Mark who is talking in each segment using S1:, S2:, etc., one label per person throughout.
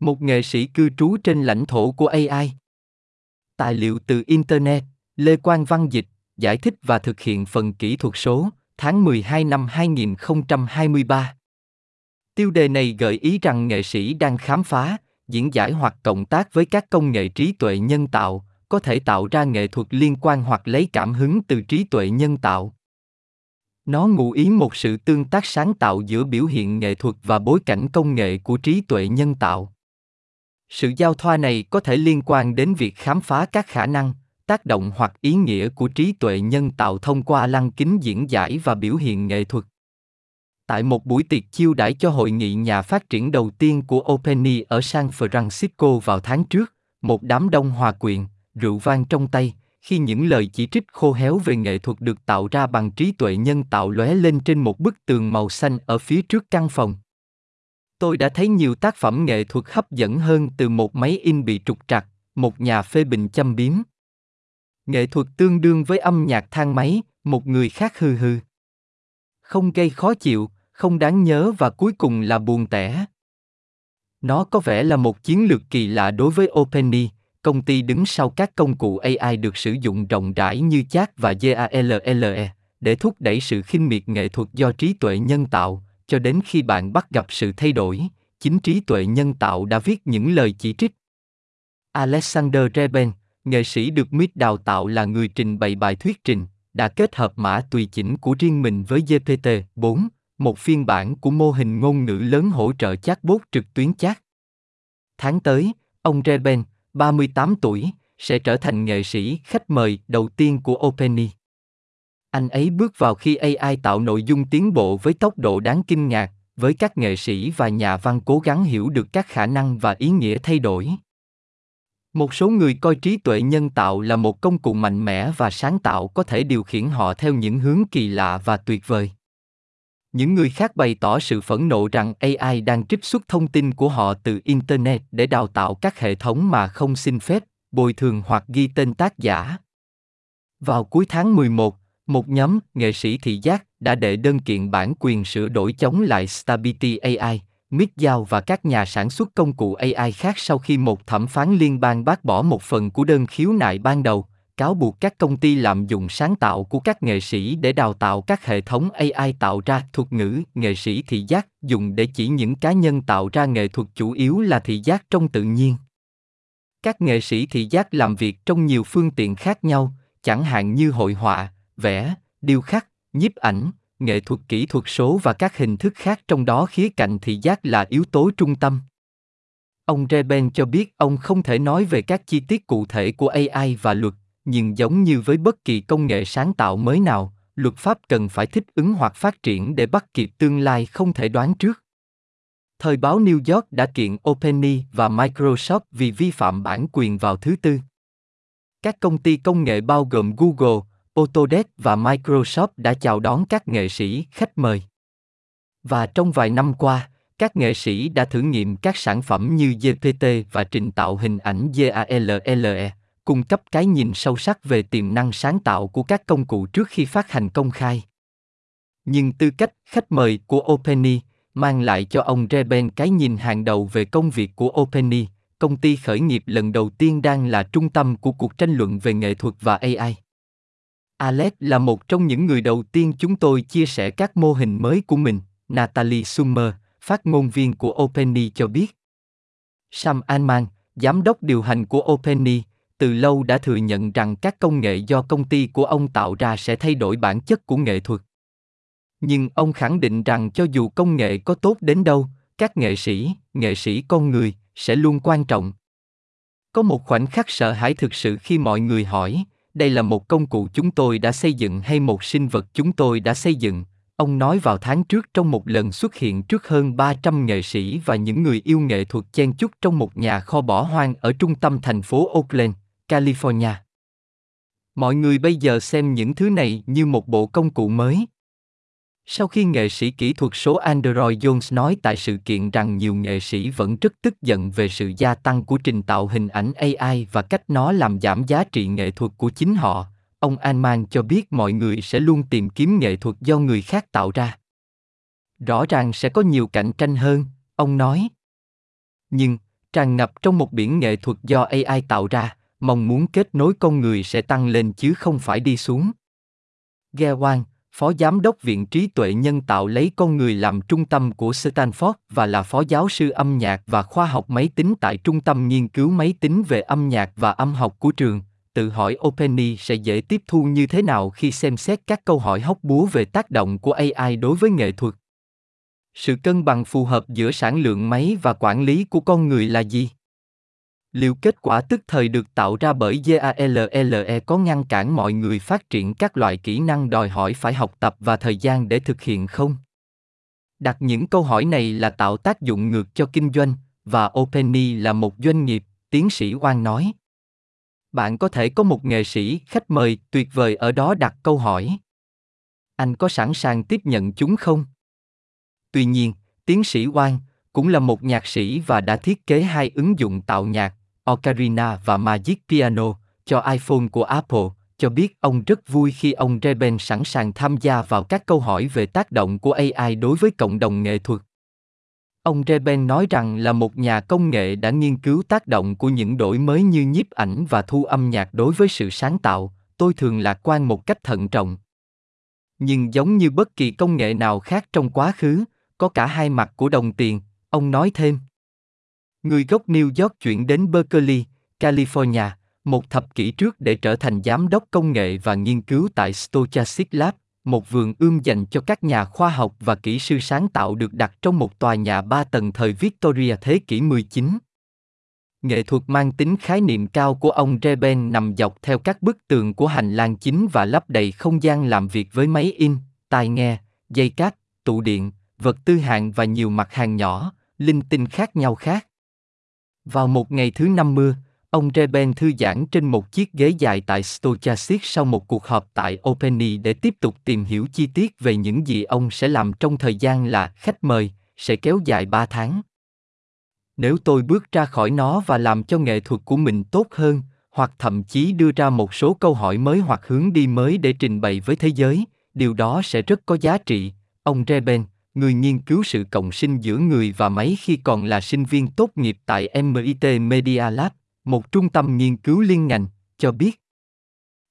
S1: Một nghệ sĩ cư trú trên lãnh thổ của AI. Tài liệu từ Internet, Lê Quang Văn Dịch, giải thích và thực hiện phần kỹ thuật số, tháng 12 năm 2023. Tiêu đề này gợi ý rằng nghệ sĩ đang khám phá, diễn giải hoặc cộng tác với các công nghệ trí tuệ nhân tạo, có thể tạo ra nghệ thuật liên quan hoặc lấy cảm hứng từ trí tuệ nhân tạo. Nó ngụ ý một sự tương tác sáng tạo giữa biểu hiện nghệ thuật và bối cảnh công nghệ của trí tuệ nhân tạo. Sự giao thoa này có thể liên quan đến việc khám phá các khả năng, tác động hoặc ý nghĩa của trí tuệ nhân tạo thông qua lăng kính diễn giải và biểu hiện nghệ thuật. Tại một buổi tiệc chiêu đãi cho hội nghị nhà phát triển đầu tiên của OpenAI ở San Francisco vào tháng trước, một đám đông hòa quyện, rượu vang trong tay, khi những lời chỉ trích khô héo về nghệ thuật được tạo ra bằng trí tuệ nhân tạo lóe lên trên một bức tường màu xanh ở phía trước căn phòng. Tôi đã thấy nhiều tác phẩm nghệ thuật hấp dẫn hơn từ một máy in bị trục trặc, một nhà phê bình châm biếm. Nghệ thuật tương đương với âm nhạc thang máy, một người khác hư hư. Không gây khó chịu, không đáng nhớ và cuối cùng là buồn tẻ. Nó có vẻ là một chiến lược kỳ lạ đối với OpenAI, công ty đứng sau các công cụ AI được sử dụng rộng rãi như chat và GALLE, để thúc đẩy sự khinh miệt nghệ thuật do trí tuệ nhân tạo, cho đến khi bạn bắt gặp sự thay đổi, chính trí tuệ nhân tạo đã viết những lời chỉ trích. Alexander Reben, nghệ sĩ được MIT đào tạo là người trình bày bài thuyết trình, đã kết hợp mã tùy chỉnh của riêng mình với GPT-4, một phiên bản của mô hình ngôn ngữ lớn hỗ trợ chatbot trực tuyến chat. Tháng tới, ông Reben, 38 tuổi, sẽ trở thành nghệ sĩ khách mời đầu tiên của OpenAI. Anh ấy bước vào khi AI tạo nội dung tiến bộ với tốc độ đáng kinh ngạc, với các nghệ sĩ và nhà văn cố gắng hiểu được các khả năng và ý nghĩa thay đổi. Một số người coi trí tuệ nhân tạo là một công cụ mạnh mẽ và sáng tạo có thể điều khiển họ theo những hướng kỳ lạ và tuyệt vời. Những người khác bày tỏ sự phẫn nộ rằng AI đang trích xuất thông tin của họ từ Internet để đào tạo các hệ thống mà không xin phép, bồi thường hoặc ghi tên tác giả. Vào cuối tháng 11, một nhóm nghệ sĩ thị giác đã đệ đơn kiện bản quyền sửa đổi chống lại Stability AI, Mick Giao và các nhà sản xuất công cụ AI khác sau khi một thẩm phán liên bang bác bỏ một phần của đơn khiếu nại ban đầu, cáo buộc các công ty lạm dụng sáng tạo của các nghệ sĩ để đào tạo các hệ thống AI tạo ra thuật ngữ nghệ sĩ thị giác dùng để chỉ những cá nhân tạo ra nghệ thuật chủ yếu là thị giác trong tự nhiên. Các nghệ sĩ thị giác làm việc trong nhiều phương tiện khác nhau, chẳng hạn như hội họa, vẽ, điêu khắc, nhiếp ảnh, nghệ thuật kỹ thuật số và các hình thức khác trong đó khía cạnh thị giác là yếu tố trung tâm. Ông Reben cho biết ông không thể nói về các chi tiết cụ thể của AI và luật, nhưng giống như với bất kỳ công nghệ sáng tạo mới nào, luật pháp cần phải thích ứng hoặc phát triển để bắt kịp tương lai không thể đoán trước. Thời báo New York đã kiện OpenAI và Microsoft vì vi phạm bản quyền vào thứ Tư. Các công ty công nghệ bao gồm Google, Autodesk và Microsoft đã chào đón các nghệ sĩ khách mời. Và trong vài năm qua, các nghệ sĩ đã thử nghiệm các sản phẩm như GPT và trình tạo hình ảnh GALLE, cung cấp cái nhìn sâu sắc về tiềm năng sáng tạo của các công cụ trước khi phát hành công khai. Nhưng tư cách khách mời của OpenAI mang lại cho ông Reben cái nhìn hàng đầu về công việc của OpenAI, công ty khởi nghiệp lần đầu tiên đang là trung tâm của cuộc tranh luận về nghệ thuật và AI. Alex là một trong những người đầu tiên chúng tôi chia sẻ các mô hình mới của mình, Natalie Summer, phát ngôn viên của OpenAI cho biết. Sam Altman, giám đốc điều hành của OpenAI, từ lâu đã thừa nhận rằng các công nghệ do công ty của ông tạo ra sẽ thay đổi bản chất của nghệ thuật. Nhưng ông khẳng định rằng cho dù công nghệ có tốt đến đâu, các nghệ sĩ, nghệ sĩ con người sẽ luôn quan trọng. Có một khoảnh khắc sợ hãi thực sự khi mọi người hỏi, đây là một công cụ chúng tôi đã xây dựng hay một sinh vật chúng tôi đã xây dựng, ông nói vào tháng trước trong một lần xuất hiện trước hơn 300 nghệ sĩ và những người yêu nghệ thuật chen chúc trong một nhà kho bỏ hoang ở trung tâm thành phố Oakland, California. Mọi người bây giờ xem những thứ này như một bộ công cụ mới. Sau khi nghệ sĩ kỹ thuật số Android Jones nói tại sự kiện rằng nhiều nghệ sĩ vẫn rất tức giận về sự gia tăng của trình tạo hình ảnh AI và cách nó làm giảm giá trị nghệ thuật của chính họ, ông Anman cho biết mọi người sẽ luôn tìm kiếm nghệ thuật do người khác tạo ra. Rõ ràng sẽ có nhiều cạnh tranh hơn, ông nói. Nhưng, tràn ngập trong một biển nghệ thuật do AI tạo ra, mong muốn kết nối con người sẽ tăng lên chứ không phải đi xuống. Ghe Wang, Phó Giám đốc Viện Trí tuệ Nhân tạo lấy con người làm trung tâm của Stanford và là phó giáo sư âm nhạc và khoa học máy tính tại Trung tâm Nghiên cứu Máy tính về âm nhạc và âm học của trường, tự hỏi OpenAI sẽ dễ tiếp thu như thế nào khi xem xét các câu hỏi hóc búa về tác động của AI đối với nghệ thuật. Sự cân bằng phù hợp giữa sản lượng máy và quản lý của con người là gì? Liệu kết quả tức thời được tạo ra bởi GALLE có ngăn cản mọi người phát triển các loại kỹ năng đòi hỏi phải học tập và thời gian để thực hiện không? Đặt những câu hỏi này là tạo tác dụng ngược cho kinh doanh, và OpenAI là một doanh nghiệp, tiến sĩ Oan nói. Bạn có thể có một nghệ sĩ, khách mời tuyệt vời ở đó đặt câu hỏi. Anh có sẵn sàng tiếp nhận chúng không? Tuy nhiên, tiến sĩ Oan cũng là một nhạc sĩ và đã thiết kế hai ứng dụng tạo nhạc, Ocarina và Magic Piano, cho iPhone của Apple, cho biết ông rất vui khi ông Reben sẵn sàng tham gia vào các câu hỏi về tác động của AI đối với cộng đồng nghệ thuật. Ông Reben nói rằng là một nhà công nghệ đã nghiên cứu tác động của những đổi mới như nhiếp ảnh và thu âm nhạc đối với sự sáng tạo, tôi thường lạc quan một cách thận trọng. Nhưng giống như bất kỳ công nghệ nào khác trong quá khứ, có cả hai mặt của đồng tiền, ông nói thêm. Người gốc New York chuyển đến Berkeley, California, một thập kỷ trước để trở thành giám đốc công nghệ và nghiên cứu tại Stochastic Lab, một vườn ươm dành cho các nhà khoa học và kỹ sư sáng tạo được đặt trong một tòa nhà ba tầng thời Victoria thế kỷ 19. Nghệ thuật mang tính khái niệm cao của ông Reben nằm dọc theo các bức tường của hành lang chính và lấp đầy không gian làm việc với máy in, tai nghe, dây cáp, tụ điện, vật tư hàng và nhiều mặt hàng nhỏ, linh tinh khác nhau khác. Vào một ngày thứ năm mưa, ông Reben thư giãn trên một chiếc ghế dài tại Stochastic sau một cuộc họp tại OpenAI để tiếp tục tìm hiểu chi tiết về những gì ông sẽ làm trong thời gian là khách mời, sẽ kéo dài 3 tháng. Nếu tôi bước ra khỏi nó và làm cho nghệ thuật của mình tốt hơn, hoặc thậm chí đưa ra một số câu hỏi mới hoặc hướng đi mới để trình bày với thế giới, điều đó sẽ rất có giá trị, ông Reben, người nghiên cứu sự cộng sinh giữa người và máy khi còn là sinh viên tốt nghiệp tại MIT Media Lab, một trung tâm nghiên cứu liên ngành, cho biết.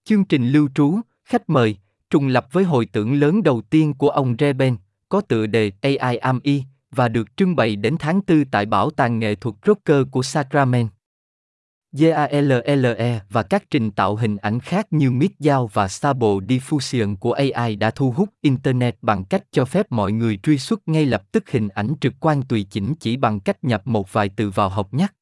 S1: Chương trình lưu trú, khách mời, trùng lập với hồi tưởng lớn đầu tiên của ông Reben, có tựa đề AI AMI và được trưng bày đến tháng 4 tại Bảo tàng nghệ thuật Rocker của Sacramento. GALLE và các trình tạo hình ảnh khác như Midjourney và Stable Diffusion của AI đã thu hút Internet bằng cách cho phép mọi người truy xuất ngay lập tức hình ảnh trực quan tùy chỉnh chỉ bằng cách nhập một vài từ vào hộp nhắc.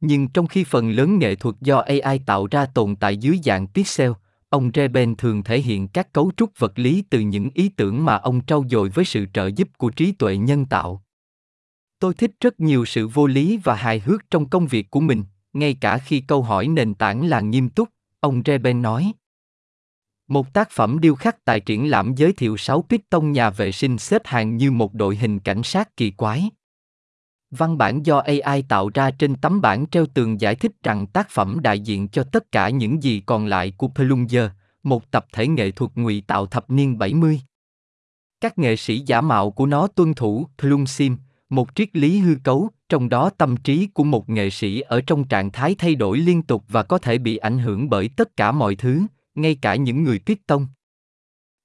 S1: Nhưng trong khi phần lớn nghệ thuật do AI tạo ra tồn tại dưới dạng pixel, ông Reben thường thể hiện các cấu trúc vật lý từ những ý tưởng mà ông trau dồi với sự trợ giúp của trí tuệ nhân tạo. Tôi thích rất nhiều sự vô lý và hài hước trong công việc của mình ngay cả khi câu hỏi nền tảng là nghiêm túc, ông Reben nói. Một tác phẩm điêu khắc tại triển lãm giới thiệu 6 piston nhà vệ sinh xếp hàng như một đội hình cảnh sát kỳ quái. Văn bản do AI tạo ra trên tấm bảng treo tường giải thích rằng tác phẩm đại diện cho tất cả những gì còn lại của Plunger, một tập thể nghệ thuật ngụy tạo thập niên 70. Các nghệ sĩ giả mạo của nó tuân thủ Plumsim, một triết lý hư cấu, trong đó tâm trí của một nghệ sĩ ở trong trạng thái thay đổi liên tục và có thể bị ảnh hưởng bởi tất cả mọi thứ, ngay cả những người tông.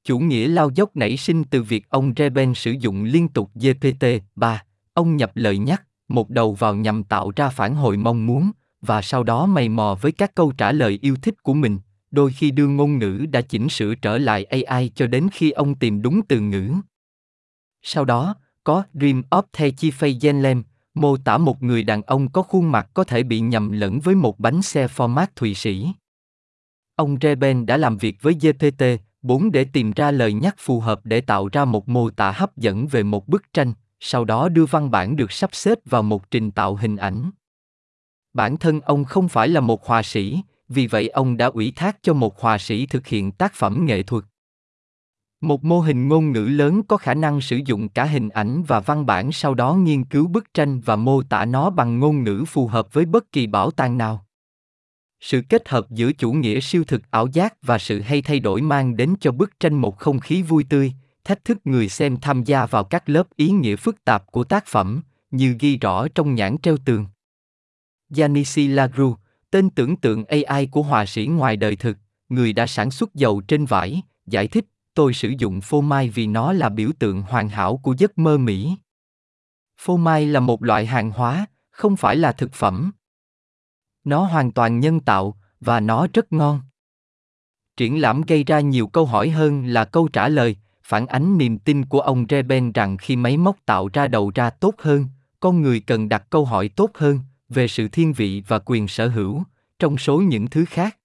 S1: Chủ nghĩa lao dốc nảy sinh từ việc ông Reben sử dụng liên tục GPT-3, ông nhập lời nhắc, một đầu vào nhằm tạo ra phản hồi mong muốn, và sau đó mày mò với các câu trả lời yêu thích của mình, đôi khi đưa ngôn ngữ đã chỉnh sửa trở lại AI cho đến khi ông tìm đúng từ ngữ. Sau đó, có Dream of the Chi Genlem, mô tả một người đàn ông có khuôn mặt có thể bị nhầm lẫn với một bánh xe format Thụy Sĩ. Ông Reben đã làm việc với GPT-4 để tìm ra lời nhắc phù hợp để tạo ra một mô tả hấp dẫn về một bức tranh, sau đó đưa văn bản được sắp xếp vào một trình tạo hình ảnh. Bản thân ông không phải là một họa sĩ, vì vậy ông đã ủy thác cho một họa sĩ thực hiện tác phẩm nghệ thuật. Một mô hình ngôn ngữ lớn có khả năng sử dụng cả hình ảnh và văn bản sau đó nghiên cứu bức tranh và mô tả nó bằng ngôn ngữ phù hợp với bất kỳ bảo tàng nào. Sự kết hợp giữa chủ nghĩa siêu thực ảo giác và sự hay thay đổi mang đến cho bức tranh một không khí vui tươi, thách thức người xem tham gia vào các lớp ý nghĩa phức tạp của tác phẩm, như ghi rõ trong nhãn treo tường. Yanisi Lagru, tên tưởng tượng AI của họa sĩ ngoài đời thực, người đã sản xuất dầu trên vải, giải thích, tôi sử dụng phô mai vì nó là biểu tượng hoàn hảo của giấc mơ Mỹ. Phô mai là một loại hàng hóa, không phải là thực phẩm. Nó hoàn toàn nhân tạo, và nó rất ngon. Triển lãm gây ra nhiều câu hỏi hơn là câu trả lời, phản ánh niềm tin của ông Reben rằng khi máy móc tạo ra đầu ra tốt hơn, con người cần đặt câu hỏi tốt hơn về sự thiên vị và quyền sở hữu, trong số những thứ khác.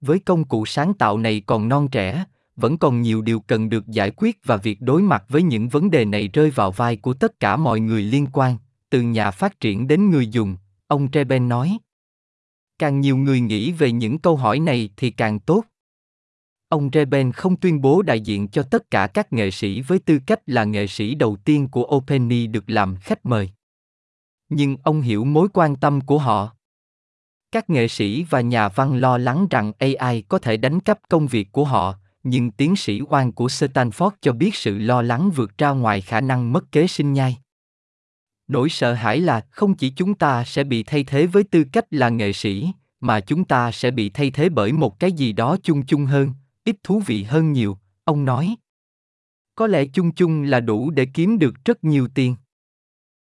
S1: Với công cụ sáng tạo này còn non trẻ, vẫn còn nhiều điều cần được giải quyết và việc đối mặt với những vấn đề này rơi vào vai của tất cả mọi người liên quan, từ nhà phát triển đến người dùng, ông Reben nói. Càng nhiều người nghĩ về những câu hỏi này thì càng tốt. Ông Reben không tuyên bố đại diện cho tất cả các nghệ sĩ với tư cách là nghệ sĩ đầu tiên của OpenAI được làm khách mời. Nhưng ông hiểu mối quan tâm của họ. Các nghệ sĩ và nhà văn lo lắng rằng AI có thể đánh cắp công việc của họ, nhưng tiến sĩ oan của Stanford cho biết sự lo lắng vượt ra ngoài khả năng mất kế sinh nhai. Nỗi sợ hãi là không chỉ chúng ta sẽ bị thay thế với tư cách là nghệ sĩ, mà chúng ta sẽ bị thay thế bởi một cái gì đó chung chung hơn, ít thú vị hơn nhiều, ông nói. Có lẽ chung chung là đủ để kiếm được rất nhiều tiền.